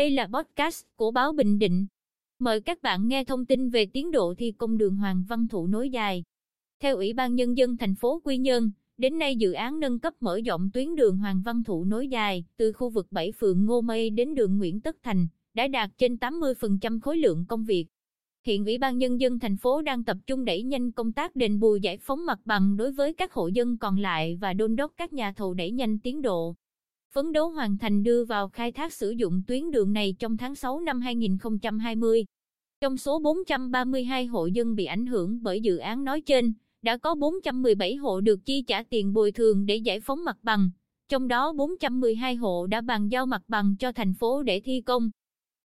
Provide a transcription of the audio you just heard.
Đây là podcast của báo Bình Định. Mời các bạn nghe thông tin về tiến độ thi công đường Hoàng Văn Thụ nối dài. Theo Ủy ban Nhân dân thành phố Quy Nhơn, đến nay dự án nâng cấp mở rộng tuyến đường Hoàng Văn Thụ nối dài từ khu vực 7 phường Ngô Mây đến đường Nguyễn Tất Thành đã đạt trên 80% khối lượng công việc. Hiện Ủy ban Nhân dân thành phố đang tập trung đẩy nhanh công tác đền bù giải phóng mặt bằng đối với các hộ dân còn lại và đôn đốc các nhà thầu đẩy nhanh tiến độ. Phấn đấu hoàn thành đưa vào khai thác sử dụng tuyến đường này trong tháng 6 năm 2020. Trong số 432 hộ dân bị ảnh hưởng bởi dự án nói trên, đã có 417 hộ được chi trả tiền bồi thường để giải phóng mặt bằng, trong đó 412 hộ đã bàn giao mặt bằng cho thành phố để thi công.